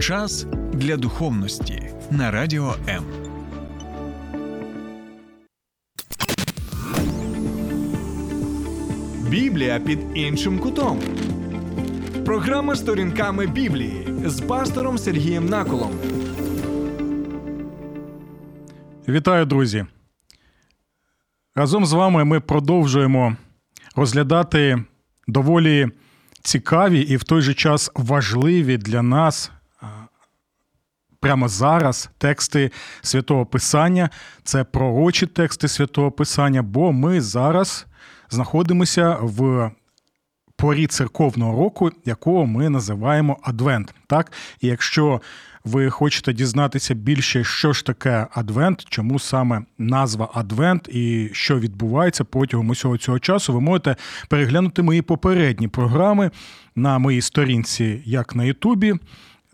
Час для духовності на радіо М. Біблія під іншим кутом. Програма сторінками Біблії з пастором Сергієм Наколом. Вітаю, друзі. Разом з вами ми продовжуємо розглядати доволі цікаві і в той же час важливі для нас прямо зараз тексти святого Писання. Це пророчі тексти святого Писання, бо ми зараз знаходимося в порі церковного року, якого ми називаємо Адвент. Так? І якщо ви хочете дізнатися більше, що ж таке Адвент, чому саме назва Адвент і що відбувається протягом усього цього часу, ви можете переглянути мої попередні програми на моїй сторінці, як на Ютубі.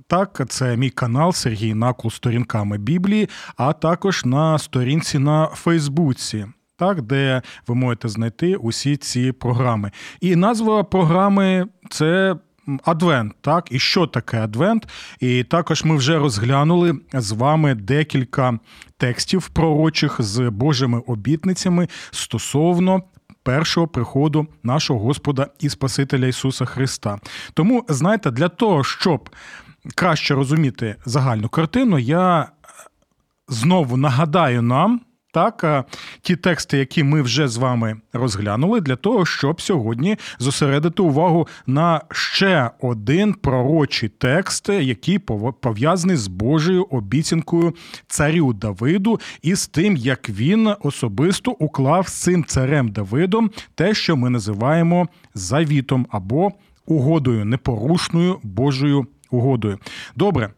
Так, це мій канал Сергій Накул сторінками Біблії, а також на сторінці на Фейсбуці. Так, де ви можете знайти усі ці програми. І назва програми це Адвент, так, і що таке Адвент? І також ми вже розглянули з вами декілька текстів пророчих з Божими обітницями стосовно. Першого приходу нашого Господа і Спасителя Ісуса Христа. Тому, знаєте, для того, щоб краще розуміти загальну картину, я знову нагадаю нам, так, е, ті тексти, які ми вже з вами розглянули, для того, щоб сьогодні зосередити увагу на ще один пророчий текст, який пов'язаний з Божою обіцянкою царю Давиду і з тим, як він особисто уклав з цим царем Давидом те, що ми називаємо завітом або угодою, непорушною Божою угодою. Добре.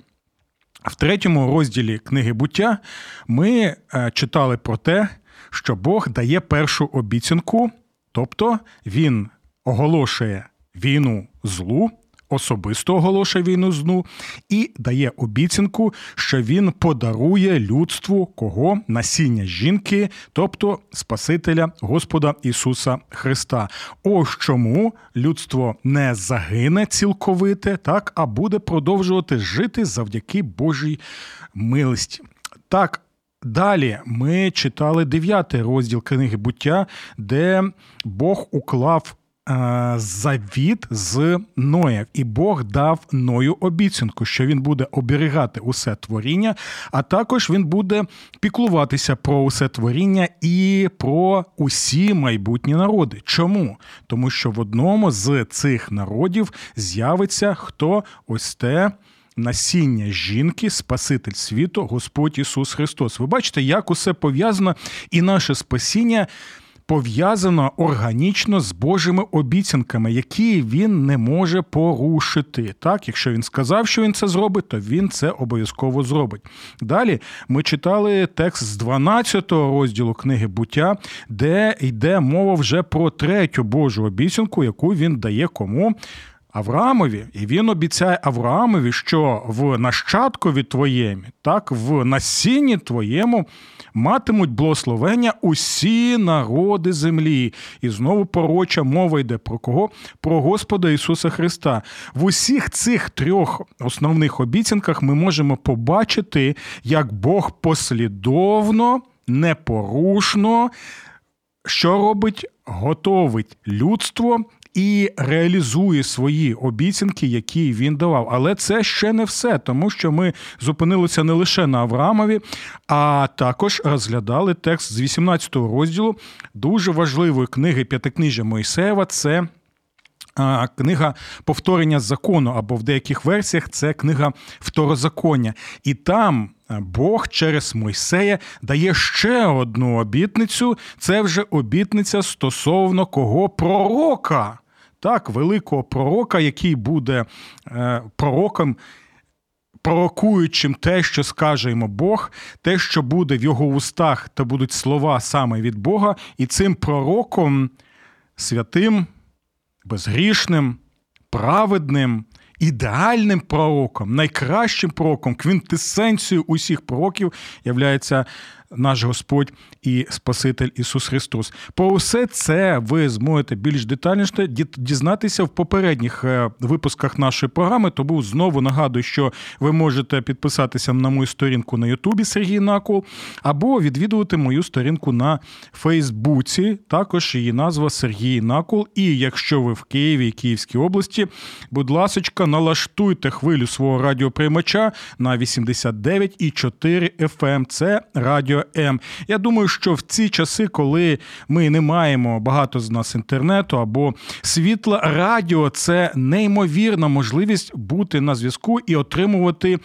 В третьому розділі книги буття ми е, читали про те, що Бог дає першу обіцянку, тобто Він оголошує війну злу, особисто оголошує війну зну і дає обіцянку, що він подарує людству кого насіння жінки, тобто Спасителя Господа Ісуса Христа. Ось чому людство не загине цілковите, так, а буде продовжувати жити завдяки Божій милості. Так. Далі ми читали дев'ятий розділ книги буття, де Бог уклав завіт з Ноєв, і Бог дав Ною обіцянку, що він буде оберігати усе творіння, а також він буде піклуватися про усе творіння і про усі майбутні народи. Чому? Тому що в одному з цих народів з'явиться хто ось те. Насіння жінки, Спаситель світу, Господь Ісус Христос. Ви бачите, як усе пов'язано, і наше спасіння пов'язано органічно з Божими обіцянками, які він не може порушити. Так, якщо він сказав, що він це зробить, то він це обов'язково зробить. Далі ми читали текст з 12 розділу книги буття, де йде мова вже про третю Божу обіцянку, яку він дає кому. Авраамові, і він обіцяє Авраамові, що в нащадкові твоєму, так в насінні твоєму матимуть благословення усі народи землі. І знову пороча мова йде про кого? Про Господа Ісуса Христа. В усіх цих трьох основних обіцянках ми можемо побачити, як Бог послідовно, непорушно. Що робить? Готовить людство і реалізує свої обіцянки, які він давав. Але це ще не все, тому що ми зупинилися не лише на Авраамові, а також розглядали текст з 18 розділу дуже важливої книги П'ятикнижжя Моїсеєва. Це Книга повторення закону, або в деяких версіях це книга второзаконня. І там Бог через Мойсея дає ще одну обітницю. Це вже обітниця стосовно кого пророка так, великого пророка, який буде е, пророком. Пророкуючим те, що скаже йому Бог, те, що буде в його устах, то будуть слова саме від Бога, і цим пророком святим, безгрішним, праведним, ідеальним пророком, найкращим пророком, квінтесенцією усіх пророків являється наш Господь і Спаситель Ісус Христос. Про усе це ви зможете більш детальніше дізнатися в попередніх е, випусках нашої програми. Тому знову нагадую, що ви можете підписатися на мою сторінку на Ютубі Сергій Накол, або відвідувати мою сторінку на Фейсбуці. Також її назва Сергій Накол. І якщо ви в Києві Київській області, будь ласка, налаштуйте хвилю свого радіоприймача на 89,4 FM. Це Радіо М. Я думаю, що в ці часи, коли ми не маємо багато з нас інтернету або світла, радіо це неймовірна можливість бути на зв'язку і отримувати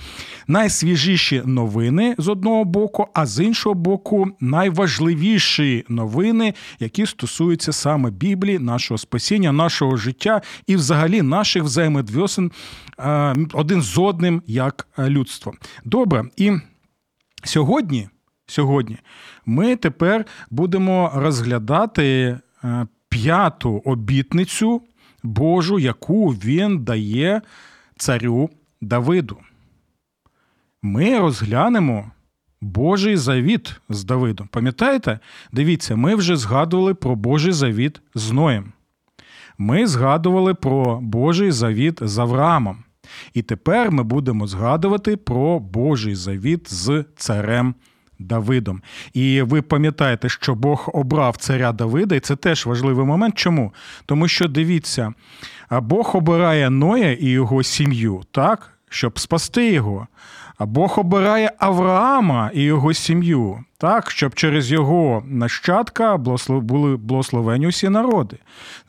найсвіжіші новини з одного боку, а з іншого боку, найважливіші новини, які стосуються саме Біблії, нашого спасіння, нашого життя і, взагалі, наших взаємодвісен один з одним як людство. Добре, і сьогодні. Сьогодні ми тепер будемо розглядати е, п'яту обітницю Божу, яку він дає царю Давиду. Ми розглянемо Божий завіт з Давидом. Пам'ятаєте? Дивіться, ми вже згадували про Божий завіт з Ноєм. Ми згадували про Божий завіт з Авраамом. І тепер ми будемо згадувати про Божий завіт з царем Давидом. І ви пам'ятаєте, що Бог обрав царя Давида, і це теж важливий момент. Чому? Тому що дивіться, Бог обирає Ноя і його сім'ю, так, щоб спасти його. А Бог обирає Авраама і його сім'ю, так, щоб через його нащадка були благословені усі народи.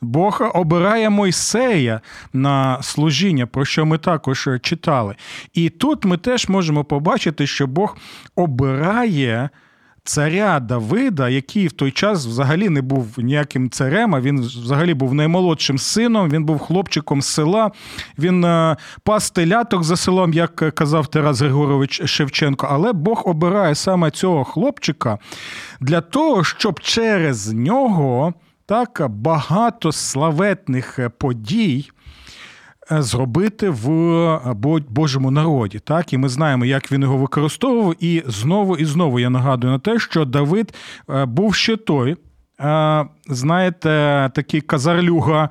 Бог обирає Мойсея на служіння, про що ми також читали. І тут ми теж можемо побачити, що Бог обирає царя Давида, який в той час взагалі не був ніяким царем, а він взагалі був наймолодшим сином, він був хлопчиком села, він е, пас теляток за селом, як казав Тарас Григорович Шевченко. Але Бог обирає саме цього хлопчика для того, щоб через нього так багато славетних подій. Е, зробити в е, Божому народі. Так, і ми знаємо, як він його використовував. І знову і знову я нагадую на те, що Давид е, був ще той знаєте, такий казарлюга,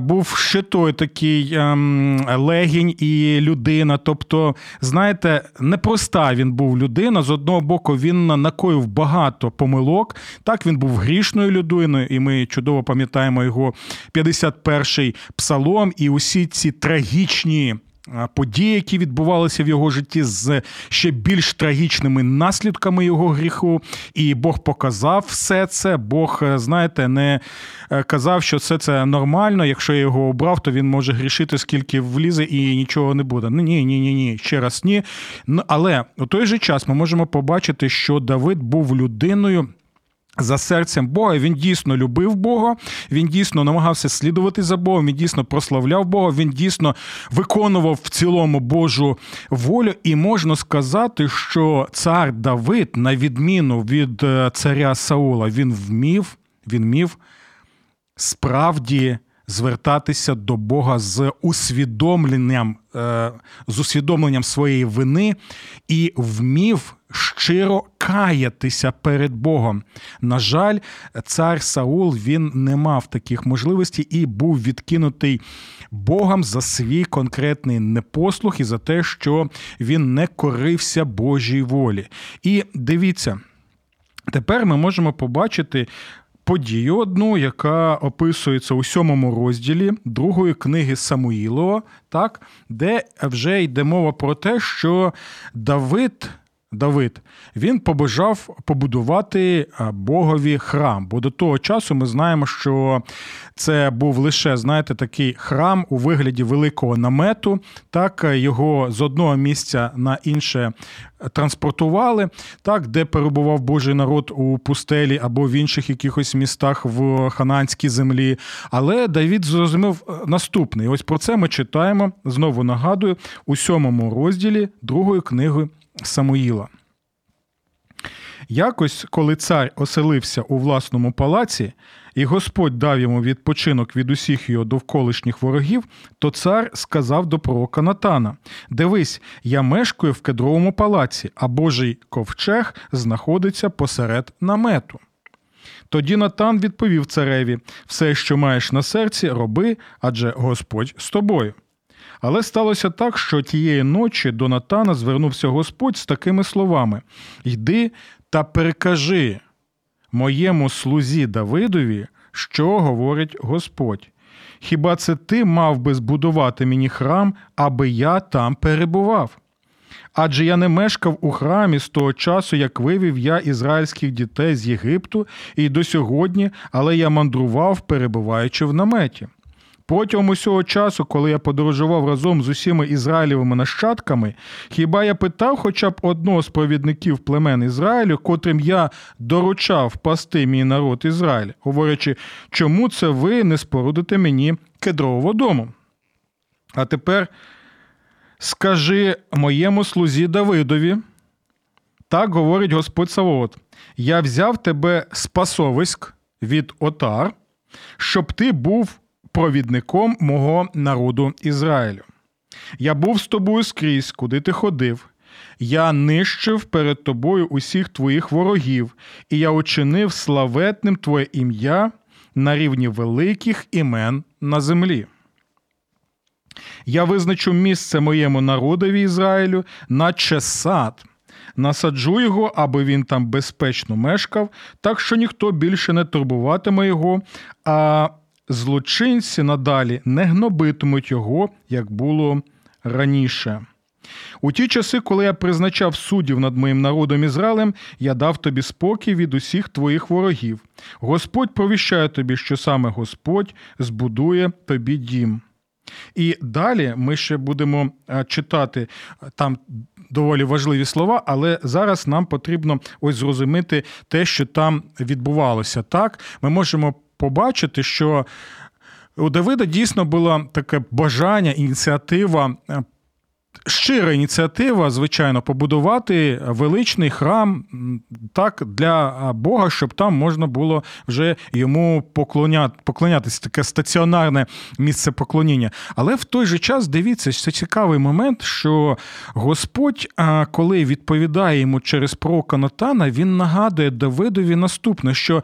був ще той такий ем, легінь і людина. Тобто, знаєте, непроста він був людина. З одного боку, він накоїв багато помилок. Так, він був грішною людиною, і ми чудово пам'ятаємо його 51-й псалом і усі ці трагічні події, які відбувалися в його житті, з ще більш трагічними наслідками його гріху. І Бог показав все це. Бог, е, знаєте, не е, казав, що все це нормально. Якщо я його обрав, то він може грішити, скільки влізе, і нічого не буде. Ні, ні, ні, ні. Ще раз ні. Але у той же час ми можемо побачити, що Давид був людиною. За серцем Бога він дійсно любив Бога, він дійсно намагався слідувати за Богом, він дійсно прославляв Бога, він дійсно виконував в цілому Божу волю. І можна сказати, що цар Давид, на відміну від е, царя Саула, він вмів, він мів справді звертатися до Бога з усвідомленням, е, з усвідомленням своєї вини і вмів щиро каятися перед Богом. На жаль, цар Саул він не мав таких можливостей і був відкинутий Богом за свій конкретний непослух і за те, що він не корився Божій волі. І дивіться. Тепер ми можемо побачити подію одну, яка описується у сьомому розділі другої книги Самуїлова, так, де вже йде мова про те, що Давид Давид, він побажав побудувати Богові храм. Бо до того часу ми знаємо, що це був лише, знаєте, такий храм у вигляді великого намету. Так його з одного місця на інше транспортували, так, де перебував Божий народ у пустелі або в інших якихось містах в хананській землі. Але Давід зрозумів наступне. ось про це ми читаємо знову нагадую у сьомому розділі другої книги. Самуїла. Якось, коли цар оселився у власному палаці, і Господь дав йому відпочинок від усіх його довколишніх ворогів, то цар сказав до пророка Натана: Дивись, я мешкаю в кедровому палаці, а Божий ковчег знаходиться посеред намету. Тоді Натан відповів цареві: все, що маєш на серці, роби, адже Господь з тобою. Але сталося так, що тієї ночі до Натана звернувся Господь з такими словами: Йди та перекажи моєму слузі Давидові, що говорить Господь. Хіба це ти мав би збудувати мені храм, аби я там перебував? Адже я не мешкав у храмі з того часу, як вивів я ізраїльських дітей з Єгипту, і до сьогодні, але я мандрував, перебуваючи в наметі. Протягом усього часу, коли я подорожував разом з усіма ізраїлевими нащадками, хіба я питав хоча б одного з провідників племен Ізраїлю, котрим я доручав пасти мій народ Ізраїль, говорячи, чому це ви не спорудите мені кедрового дому? А тепер скажи моєму слузі Давидові, так говорить Господь Савоот, я взяв тебе з пасовиськ від отар, щоб ти був провідником мого народу Ізраїлю. Я був з тобою скрізь, куди ти ходив. Я нищив перед тобою усіх твоїх ворогів, і я учинив славетним твоє ім'я на рівні великих імен на землі. Я визначу місце моєму народові Ізраїлю, наче сад, насаджу його, аби він там безпечно мешкав, так що ніхто більше не турбуватиме його, а злочинці надалі не гнобитимуть його, як було раніше. У ті часи, коли я призначав суддів над моїм народом Ізраїлем, я дав тобі спокій від усіх твоїх ворогів. Господь провіщає тобі, що саме Господь збудує тобі дім. І далі ми ще будемо е, читати там доволі важливі слова, але зараз нам потрібно ось зрозуміти те, що там відбувалося. Так, ми можемо побачити, що у Давида дійсно було таке бажання, ініціатива. Е, щира ініціатива, звичайно, побудувати величний храм так для Бога, щоб там можна було вже йому поклоняти, поклонятися, таке стаціонарне місце поклоніння. Але в той же час дивіться, це цікавий момент, що Господь, коли відповідає йому через пророка Натана, він нагадує Давидові наступне, що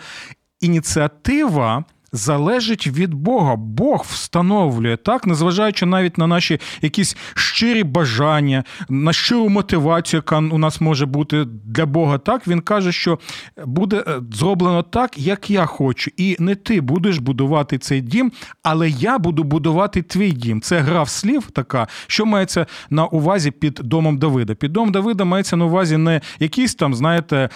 ініціатива. Залежить від Бога. Бог встановлює так, незважаючи навіть на наші якісь щирі бажання, на щиру мотивацію, яка у нас може бути для Бога. Так він каже, що буде е, зроблено так, як я хочу, і не ти будеш будувати цей дім, але я буду будувати твій дім. Це гра в слів така, що мається на увазі під домом Давида. Під домом Давида мається на увазі не якийсь там, знаєте,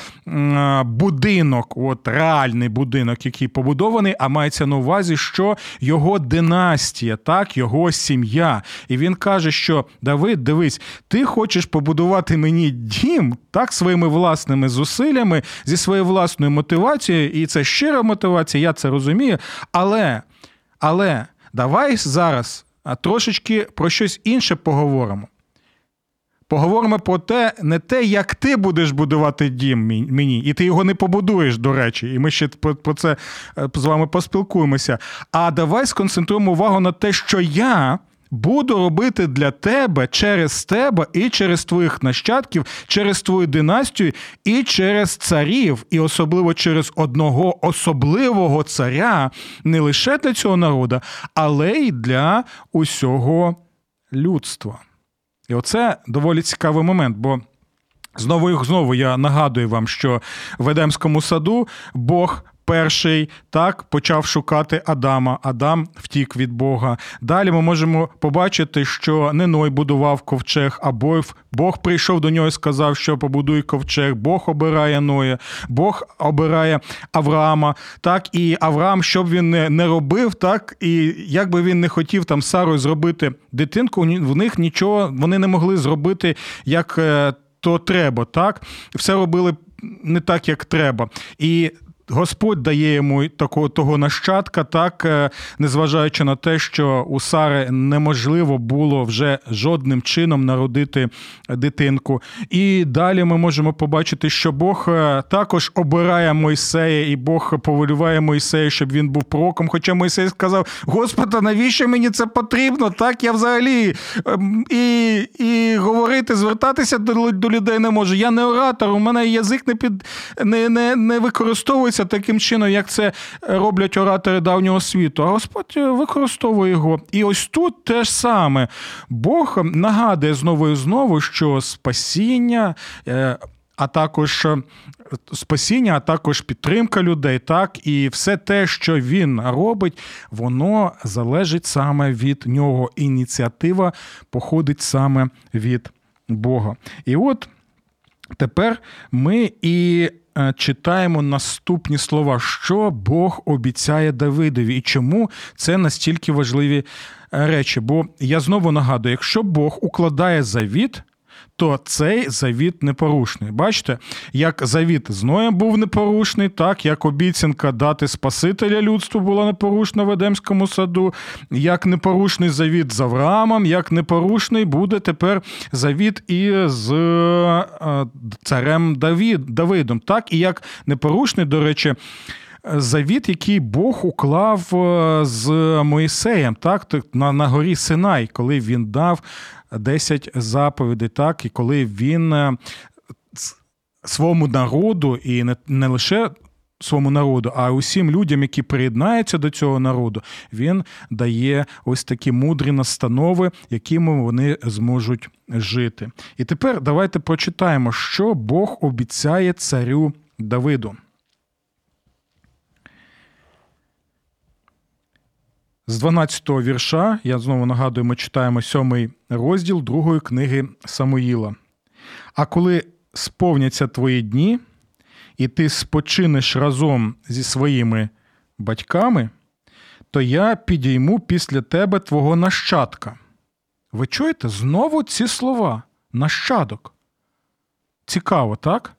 будинок, от реальний будинок, який побудований, а мається на увазі, що його династія, так, його сім'я. І він каже, що Давид, дивись, ти хочеш побудувати мені дім так, своїми власними зусиллями, зі своєю власною мотивацією, і це щира мотивація, я це розумію. Але, але давай зараз трошечки про щось інше поговоримо. Поговоримо про те, не те, як ти будеш будувати дім мені, і ти його не побудуєш, до речі, і ми ще про це е, з вами поспілкуємося. А давай сконцентруємо увагу на те, що я. Буду робити для тебе через тебе і через твоїх нащадків, через твою династію, і через царів, і особливо через одного особливого царя, не лише для цього народу, але й для усього людства. І оце доволі цікавий момент, бо знову і знову я нагадую вам, що в Едемському саду Бог. Перший так почав шукати Адама. Адам втік від Бога. Далі ми можемо побачити, що не Ной будував ковчег, а Бог прийшов до нього і сказав, що побудуй ковчег. Бог обирає Ноя, Бог обирає Авраама. Так, і Авраам, що б він не робив, так і як би він не хотів там Сарою зробити дитинку, в них нічого вони не могли зробити як е, то треба. Так, все робили не так, як треба. І Господь дає йому такого того нащадка, так е, незважаючи на те, що у Сари неможливо було вже жодним чином народити дитинку. І далі ми можемо побачити, що Бог е, також обирає Мойсея, і Бог повеліває Мойсея, щоб він був пророком. Хоча Мойсей сказав: Господа, навіщо мені це потрібно? Так я взагалі ем, і і говорити, звертатися до, до людей не можу. Я не оратор, у мене язик не під не, не, не використовується таким чином, як це роблять оратори давнього світу. А Господь використовує його. І ось тут те ж саме. Бог нагадує знову і знову, що спасіння. Е, а також е, спасіння, а також підтримка людей, так і все те, що він робить, воно залежить саме від нього. Ініціатива походить саме від Бога. І от тепер ми і е, читаємо наступні слова, що Бог обіцяє Давидові, і чому це настільки важливі речі. Бо я знову нагадую, якщо Бог укладає завіт то цей завіт непорушний. Бачите, як завіт з Ноєм був непорушний, так як обіцянка дати Спасителя людству була непорушна в Едемському саду, як непорушний завіт з Авраамом, як непорушний буде тепер завіт і з е, царем Давід, Давидом, так і як непорушний, до речі. Завіт, який Бог уклав е, з Моїсеєм, так на на горі Синай, коли він дав 10 заповідей, так, і коли він е, своєму народу, і не, не лише своєму народу, а усім людям, які приєднаються до цього народу, він дає ось такі мудрі настанови, якими вони зможуть жити. І тепер давайте прочитаємо, що Бог обіцяє царю Давиду. З 12-го вірша, я знову нагадую, ми читаємо сьомий розділ другої книги Самуїла. А коли сповняться твої дні, і ти спочинеш разом зі своїми батьками, то я підійму після тебе твого нащадка. Ви чуєте знову ці слова? Нащадок. Цікаво, так?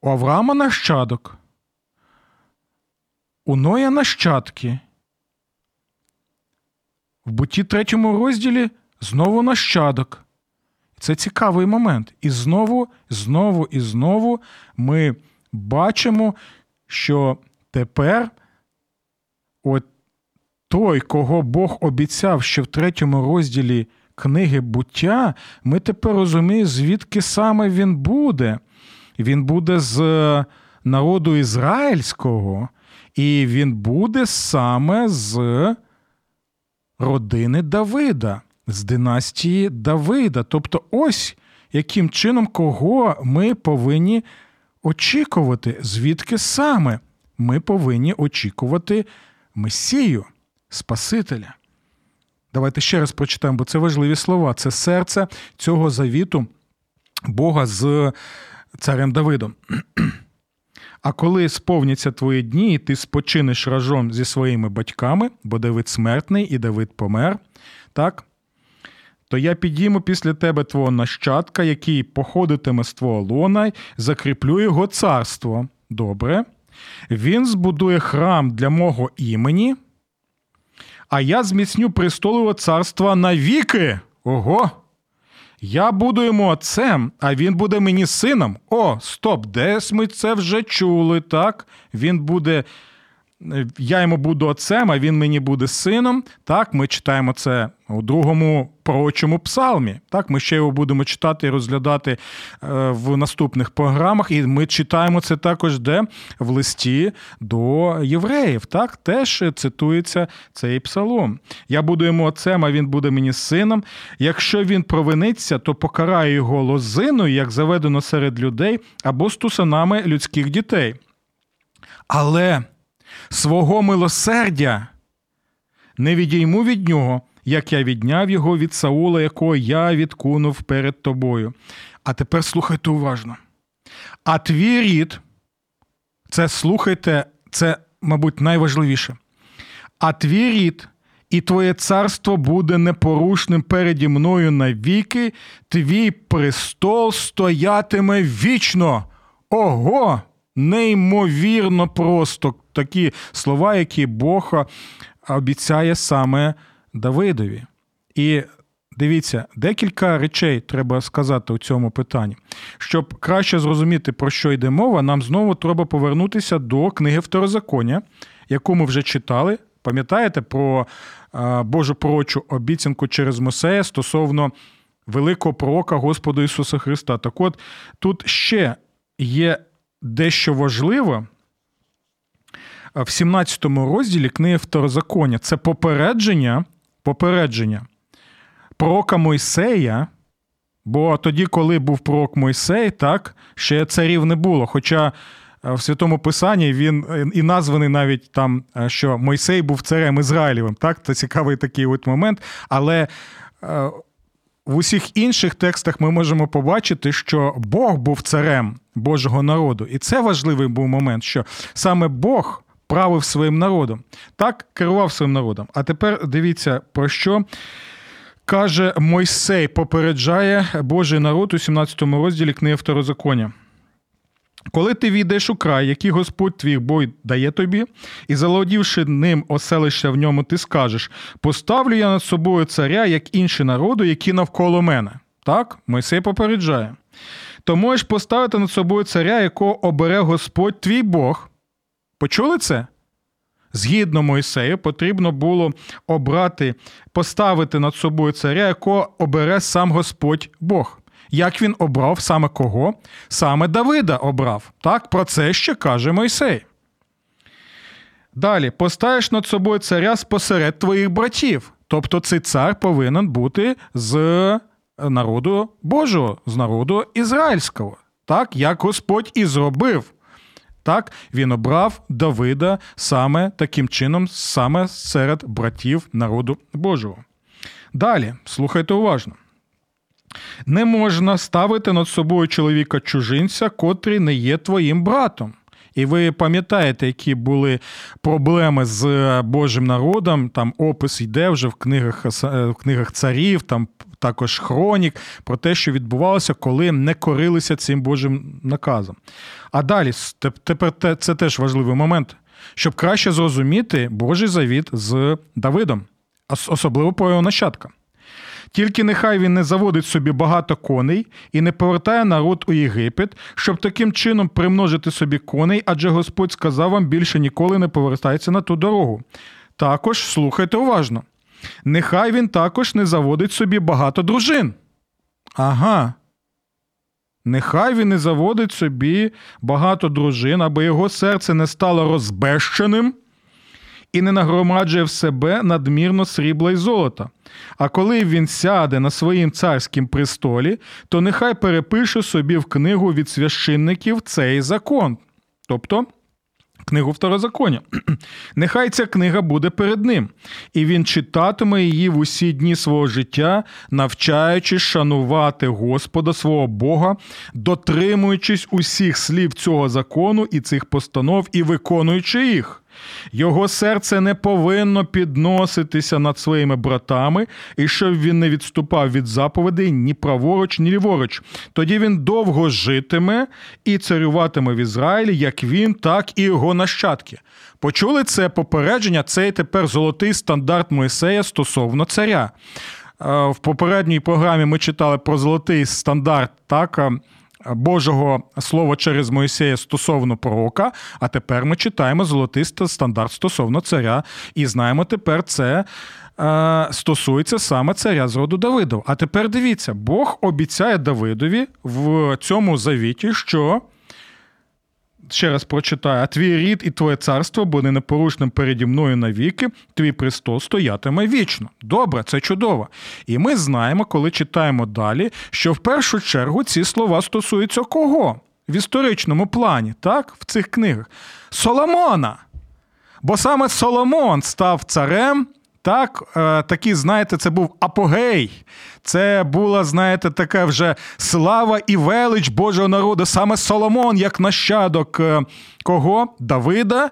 У Авраама нащадок. У Ноя нащадки. В буті третьому розділі знову нащадок. Це цікавий момент. І знову, знову і знову ми бачимо, що тепер от той, кого Бог обіцяв, що в третьому розділі книги буття, ми тепер розуміємо, звідки саме він буде. Він буде з народу ізраїльського, і він буде саме з родини Давида, з династії Давида. Тобто, ось яким чином кого ми повинні очікувати, звідки саме ми повинні очікувати Месію, Спасителя. Давайте ще раз прочитаємо, бо це важливі слова. Це серце цього завіту Бога з царем Давидом. А коли сповняться твої дні, і ти спочинеш разом зі своїми батьками, бо Давид смертний і Давид помер, так? то я підійму після тебе твого нащадка, який походитиме з твого лона, закріплю його царство. Добре. Він збудує храм для мого імені, а я зміцню престолове царства навіки. Ого! Я буду йому отцем, а він буде мені сином. О, стоп, десь ми це вже чули, так? Він буде я йому буду отцем, а він мені буде сином. Так, ми читаємо це у другому пророчому псалмі. Так, ми ще його будемо читати і розглядати е, в наступних програмах. І ми читаємо це також, де в листі до євреїв. Так, теж цитується цей псалом. Я буду йому отцем, а він буде мені сином. Якщо він провиниться, то покараю його лозиною, як заведено серед людей, або стусанами людських дітей. Але свого милосердя не відійму від нього, як я відняв його від Саула, якого я відкунув перед тобою. А тепер слухайте уважно. А твій рід, це слухайте, це, мабуть, найважливіше. А твій рід і твоє царство буде непорушним переді мною навіки, твій престол стоятиме вічно. Ого! Неймовірно просто такі слова, які Бог обіцяє саме Давидові. І дивіться, декілька речей треба сказати у цьому питанні. Щоб краще зрозуміти, про що йде мова, нам знову треба повернутися до книги Второзаконня, яку ми вже читали. Пам'ятаєте про Божу пророчу обіцянку через Мосея стосовно великого пророка Господа Ісуса Христа. Так от тут ще є дещо важливе. В 17 розділі книги Второзаконня це попередження попередження пророка Мойсея, бо тоді, коли був пророк Мойсей, так, ще царів не було. Хоча е, в Святому Писанні він е, і названий навіть там, е, що Мойсей був царем Ізраїлєвим. Так, Це цікавий такий от момент. Але в усіх інших текстах ми можемо побачити, що Бог був царем Божого народу. І це важливий був момент, що саме Бог правив своїм народом, так керував своїм народом. А тепер дивіться, про що каже Мойсей, попереджає Божий народ у 17 розділі книги Второзаконня. Коли ти війдеш у край, який Господь твій бой дає тобі, і заволодівши ним оселище в ньому, ти скажеш: поставлю я над собою царя, як інші народи, які навколо мене. Так, Мойсей попереджає. То можеш поставити над собою царя, якого обере Господь твій Бог. Почули це? Згідно Мойсею, потрібно було обрати, поставити над собою царя, якого обере сам Господь Бог. Як він обрав саме кого? Саме Давида обрав. Так, про це ще каже Мойсей. Далі поставиш над собою царя спосеред твоїх братів. Тобто цей цар повинен бути з народу Божого, з народу ізраїльського. Так, як Господь і зробив. Так, він обрав Давида саме таким чином, саме серед братів народу Божого. Далі, слухайте уважно. Не можна ставити над собою чоловіка чужинця, котрий не є твоїм братом. І ви пам'ятаєте, які були проблеми з Божим народом. Там опис йде вже в книгах е, в книгах царів, там також хронік, про те, що відбувалося, коли не корилися цим Божим наказом. А далі, тепер це теж важливий момент, щоб краще зрозуміти Божий завіт з Давидом, особливо по його нащадкам. Тільки нехай він не заводить собі багато коней і не повертає народ у Єгипет, щоб таким чином примножити собі коней, адже Господь сказав вам більше ніколи не повертається на ту дорогу. Також слухайте уважно. Нехай він також не заводить собі багато дружин. Ага. Нехай він не заводить собі багато дружин, аби його серце не стало розбещеним і не нагромаджує в себе надмірно срібла й золота. А коли він сяде на своїм царськім престолі, то нехай перепише собі в книгу від священників цей закон. Тобто книгу Второзаконня. Нехай ця книга буде перед ним, і він читатиме її в усі дні свого життя, навчаючись шанувати Господа свого Бога, дотримуючись усіх слів цього закону і цих постанов, і виконуючи їх. Його серце не повинно підноситися над своїми братами, і щоб він не відступав від заповідей ні праворуч, ні ліворуч. Тоді він довго житиме і царюватиме в Ізраїлі, як він, так і його нащадки. Почули це попередження, цей тепер золотий стандарт Моїсея стосовно царя. Е, в попередній програмі ми читали про золотий стандарт так, Божого слова через Моїсея стосовно пророка, а тепер ми читаємо золотий стандарт стосовно царя, і знаємо тепер це. Е, стосується саме царя з роду Давидов. А тепер дивіться, Бог обіцяє Давидові в цьому завіті, що ще раз прочитаю, а твій рід і твоє царство буде непорушним переді мною навіки, твій престол стоятиме вічно. Добре, це чудово. І ми знаємо, коли читаємо далі, що в першу чергу ці слова стосуються кого? В історичному плані, так, в цих книгах. Соломона. Бо саме Соломон став царем так, е, такий, знаєте, це був апогей. Це була, знаєте, така вже слава і велич Божого народу. Саме Соломон, як нащадок е, кого? Давида.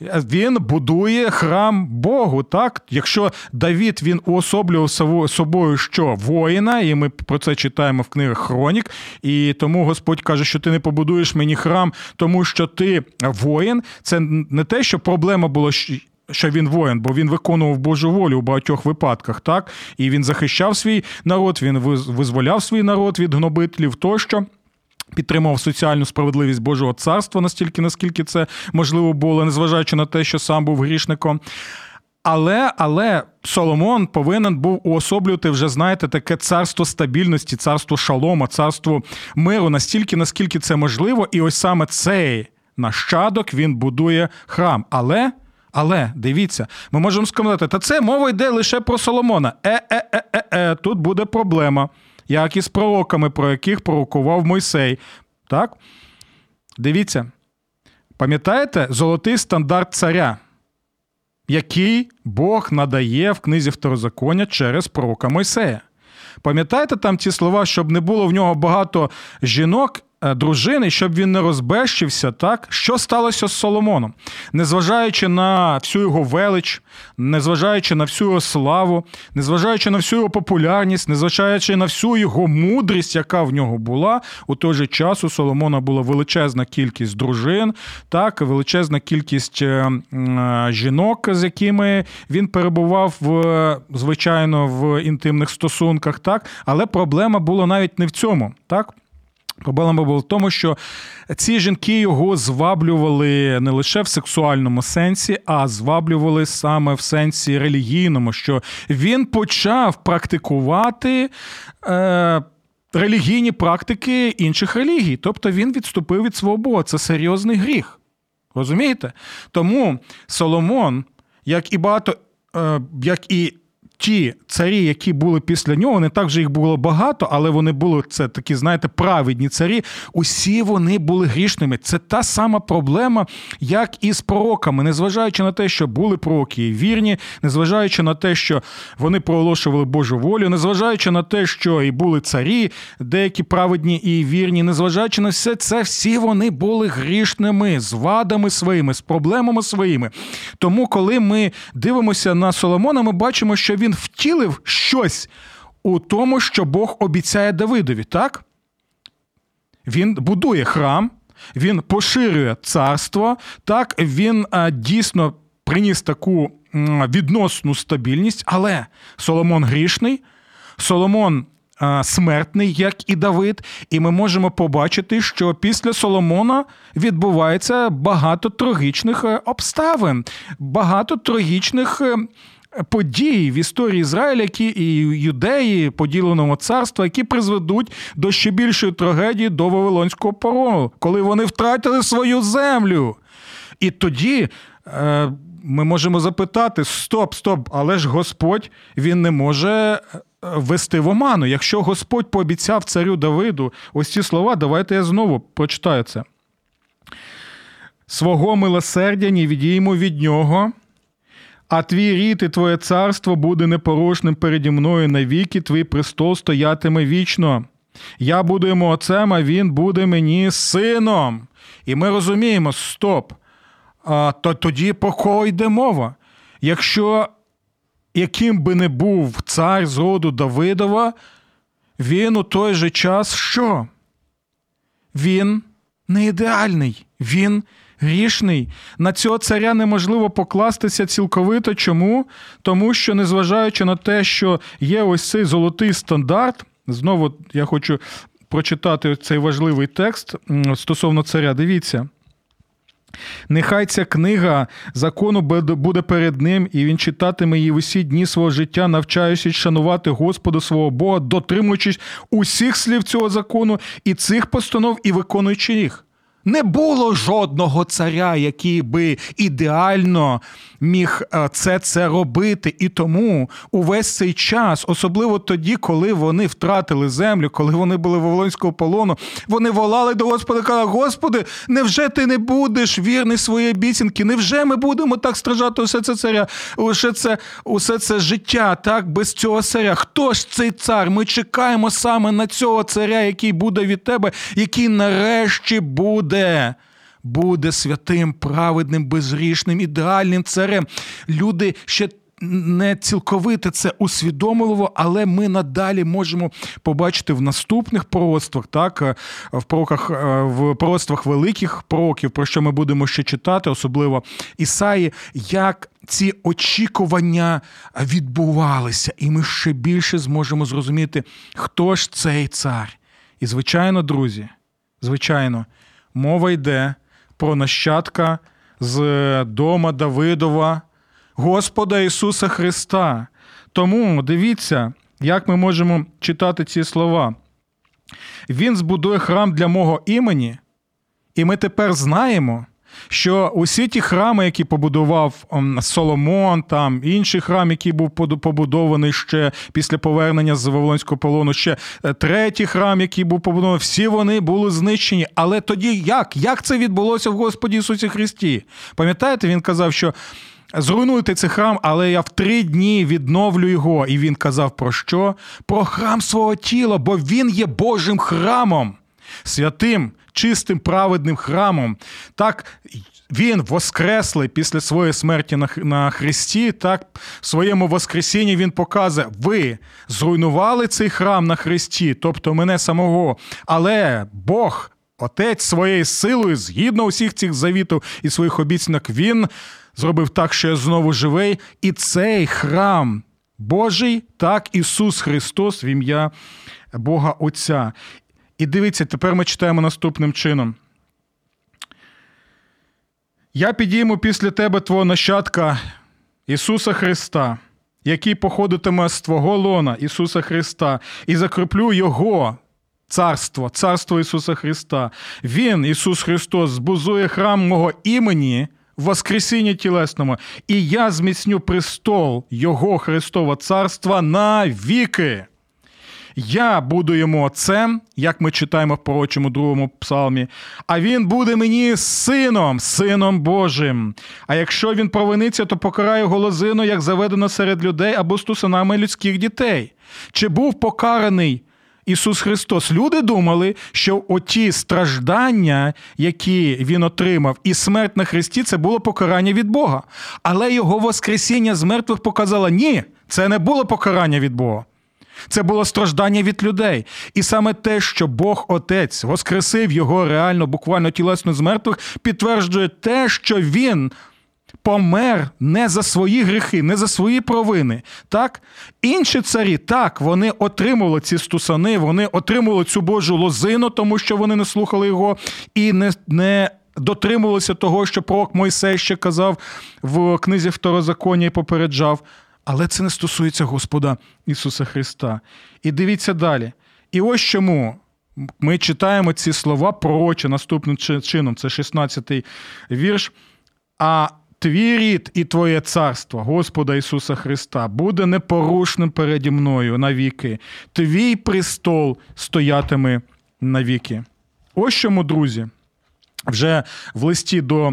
він будує храм Богу. Так, якщо Давід він уособлював собою що воїна, і ми про це читаємо в книгах Хронік, і тому Господь каже, що ти не побудуєш мені храм, тому що ти воїн. Це не те, що проблема була. Що він воїн, бо він виконував Божу волю у багатьох випадках, так і він захищав свій народ, він визволяв свій народ від гнобителів тощо підтримував соціальну справедливість Божого царства настільки, наскільки це можливо було, незважаючи на те, що сам був грішником. Але але Соломон повинен був уособлювати вже, знаєте, таке царство стабільності, царство шалома, царство миру, настільки, наскільки це можливо, і ось саме цей нащадок він будує храм. Але. Але дивіться, ми можемо сказати, та це мова йде лише про Соломона. Е-е-е-е, тут буде проблема як і з пророками, про яких пророкував Мойсей. Так? Дивіться. Пам'ятаєте золотий стандарт царя, який Бог надає в книзі Второзаконня через пророка Мойсея? Пам'ятаєте там ті слова, щоб не було в нього багато жінок дружини, щоб він не розбещився, так? Що сталося з Соломоном, незважаючи на всю його велич, незважаючи на всю його славу, незважаючи на всю його популярність, незважаючи на всю його мудрість, яка в нього була, у той же час у Соломона була величезна кількість дружин, так, величезна кількість е, жінок, з якими він перебував в звичайно в інтимних стосунках, так, але проблема була навіть не в цьому, так. Проблема була в тому, що ці жінки його зваблювали не лише в сексуальному сенсі, а зваблювали саме в сенсі релігійному, що він почав практикувати. Е, Релігійні практики інших релігій, тобто він відступив від свого Бога. Це серйозний гріх. Розумієте? Тому Соломон, як і багато, е, як і ті царі, які були після нього, не так вже їх було багато, але вони були це такі, знаєте, праведні царі. Усі вони були грішними. Це та сама проблема, як і з пророками, незважаючи на те, що були пророки і вірні, незважаючи на те, що вони проголошували Божу волю, незважаючи на те, що і були царі, деякі праведні і вірні, незважаючи на все це, всі вони були грішними, з вадами своїми, з проблемами своїми. Тому, коли ми дивимося на Соломона, ми бачимо, що він він втілив щось у тому, що Бог обіцяє Давидові, так? Він будує храм, він поширює царство, так, він а, дійсно приніс таку відносну стабільність, але Соломон грішний, Соломон а, смертний, як і Давид, і ми можемо побачити, що після Соломона відбувається багато трагічних е, обставин, багато трагічних подій в історії Ізраїля, які і юдеї, поділеного царства, які призведуть до ще більшої трагедії до Вавилонського порону, коли вони втратили свою землю. І тоді. Е, ми можемо запитати: стоп, стоп, але ж Господь він не може е, вести в оману. Якщо Господь пообіцяв царю Давиду ось ці слова, давайте я знову прочитаю це. Свого милосердя не відіймо від нього, а твій рід і твоє царство буде непорушним переді мною навіки, твій престол стоятиме вічно. Я буду йому отцем, а він буде мені сином. І ми розуміємо, стоп. А, то Тоді про кого йде мова? Якщо яким би не був цар з роду Давидова, він у той же час що? Він не ідеальний, він грішний. На цього царя неможливо покластися цілковито. Чому? Тому що, незважаючи на те, що є ось цей золотий стандарт, знову я хочу прочитати цей важливий текст стосовно царя. Дивіться. Нехай ця книга закону буде перед ним, і він читатиме її усі дні свого життя, навчаючись шанувати Господа свого Бога, дотримуючись усіх слів цього закону і цих постанов, і виконуючи їх. Не було жодного царя, який би ідеально міг е, це це робити. І тому увесь цей час, особливо тоді, коли вони втратили землю, коли вони були в Волонського полону, вони волали до Господа, казали, Господи, невже ти не будеш вірний своїй обіцянки? Невже ми будемо так стражати усе це царя, усе це усе це життя, так, без цього царя? Хто ж цей цар? Ми чекаємо саме на цього царя, який буде від тебе, який нарешті буде буде святим, праведним, безгрішним, ідеальним царем. Люди ще не цілковите це усвідомливо, але ми надалі можемо побачити в наступних пророцтвах, так е, в пророках, е, в пророцтвах великих пророків, про що ми будемо ще читати, особливо Ісаї, як ці очікування відбувалися, і ми ще більше зможемо зрозуміти, хто ж цей цар. І, звичайно, друзі, звичайно, мова йде про нащадка з дома Давидова. Господа Ісуса Христа. Тому дивіться, як ми можемо читати ці слова. Він збудує храм для мого імені, і ми тепер знаємо, що усі ті храми, які побудував Соломон, там інший храм, який був побудований ще після повернення з Вавилонського полону, ще е, третій храм, який був побудований, всі вони були знищені. Але тоді як? Як це відбулося в Господі Ісусі Христі? Пам'ятаєте, він казав, що Зруйнуйте цей храм, але я в три дні відновлю його. І він казав про що? Про храм свого тіла, бо він є Божим храмом, святим, чистим, праведним храмом. Так він воскреслий після своєї смерті на на Христі. Так, в своєму Воскресінні він показує, ви зруйнували цей храм на Христі, тобто мене самого. Але Бог, Отець своєю силою, згідно усіх цих завітів і своїх обіцянок, він зробив так, що я знову живий, і цей храм Божий, так Ісус Христос в ім'я Бога Отця. І дивіться, тепер ми читаємо наступним чином. Я підійму після тебе твого нащадка Ісуса Христа, який походитиме з Твого лона Ісуса Христа, і закріплю Його. Царство, царство Ісуса Христа. Він, Ісус Христос, збузує храм мого імені в Воскресінні тілесному, і я зміцню престол Його Христового Царства на віки. Я буду йому отцем, як ми читаємо в пророчому другому псалмі, а він буде мені сином, сином Божим. А якщо він провиниться, то покарає голозину, як заведено серед людей або стусанами людських дітей. Чи був покараний Ісус Христос. Люди думали, що оті страждання, які Він отримав, і смерть на Христі, це було покарання від Бога. Але Його Воскресіння з мертвих показало, ні, це не було покарання від Бога. Це було страждання від людей. І саме те, що Бог Отець воскресив його реально, буквально тілесно з мертвих, підтверджує те, що Він помер не за свої гріхи, не за свої провини. Так? Інші царі, так, вони отримували ці стусани, вони отримували цю Божу лозину, тому що вони не слухали його і не. не Дотримувалися того, що пророк Мойсей ще казав в книзі Второзаконня і попереджав. Але це не стосується Господа Ісуса Христа. І дивіться далі. І ось чому ми читаємо ці слова пророче наступним чином, це 16-й вірш. А Твій рід і Твоє царство, Господа Ісуса Христа, буде непорушним переді мною навіки. Твій престол стоятиме навіки. Ось чому, друзі, вже в листі до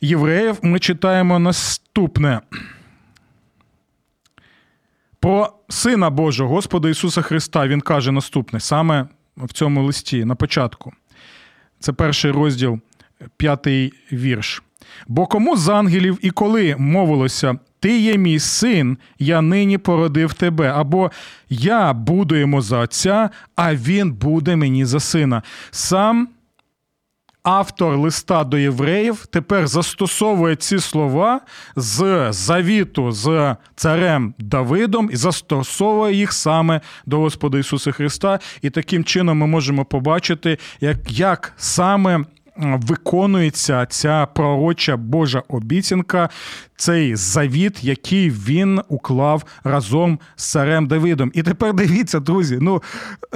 євреїв ми читаємо наступне. Про Сина Божого, Господа Ісуса Христа, Він каже наступне саме в цьому листі на початку. Це перший розділ, п'ятий вірш. Бо кому з ангелів і коли мовилося, ти є мій син, я нині породив тебе, або я буду йому за отця, а він буде мені за сина. Сам автор листа до євреїв тепер застосовує ці слова з завіту з царем Давидом і застосовує їх саме до Господа Ісуса Христа. І таким чином ми можемо побачити, як, як саме виконується ця пророча Божа обіцянка, цей завіт, який він уклав разом з царем Давидом. І тепер дивіться, друзі, ну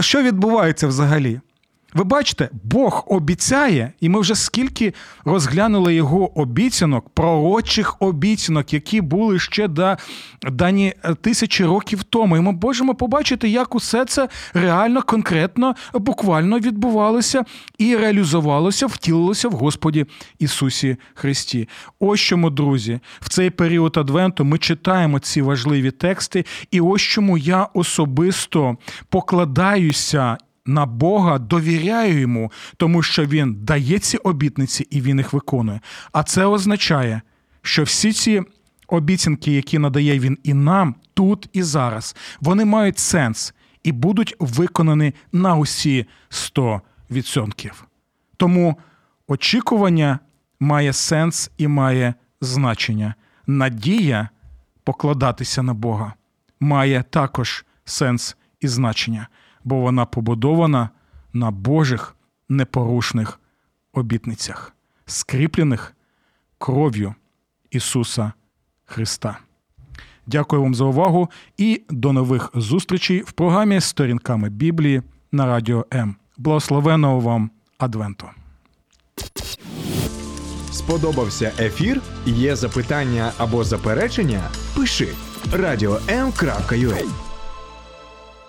що відбувається взагалі? Ви бачите, Бог обіцяє, і ми вже скільки розглянули його обіцянок, пророчих обіцянок, які були ще да, дані е, тисячі років тому. І ми можемо побачити, як усе це реально, конкретно, буквально відбувалося і реалізувалося, втілилося в Господі Ісусі Христі. Ось чому, друзі, в цей період Адвенту ми читаємо ці важливі тексти, і ось чому я особисто покладаюся на Бога, довіряю йому, тому що він дає ці обітниці і він їх виконує. А це означає, що всі ці обіцянки, які надає він і нам тут і зараз, вони мають сенс і будуть виконані на усі 100%. Тому очікування має сенс і має значення. Надія покладатися на Бога має також сенс і значення, бо вона побудована на Божих непорушних обітницях, скріплених кров'ю Ісуса Христа. Дякую вам за увагу і до нових зустрічей в програмі Сторінками Біблії на Радіо М. Благословеного вам Адвенту! Сподобався ефір? Є запитання або заперечення? Пиши радіом.ua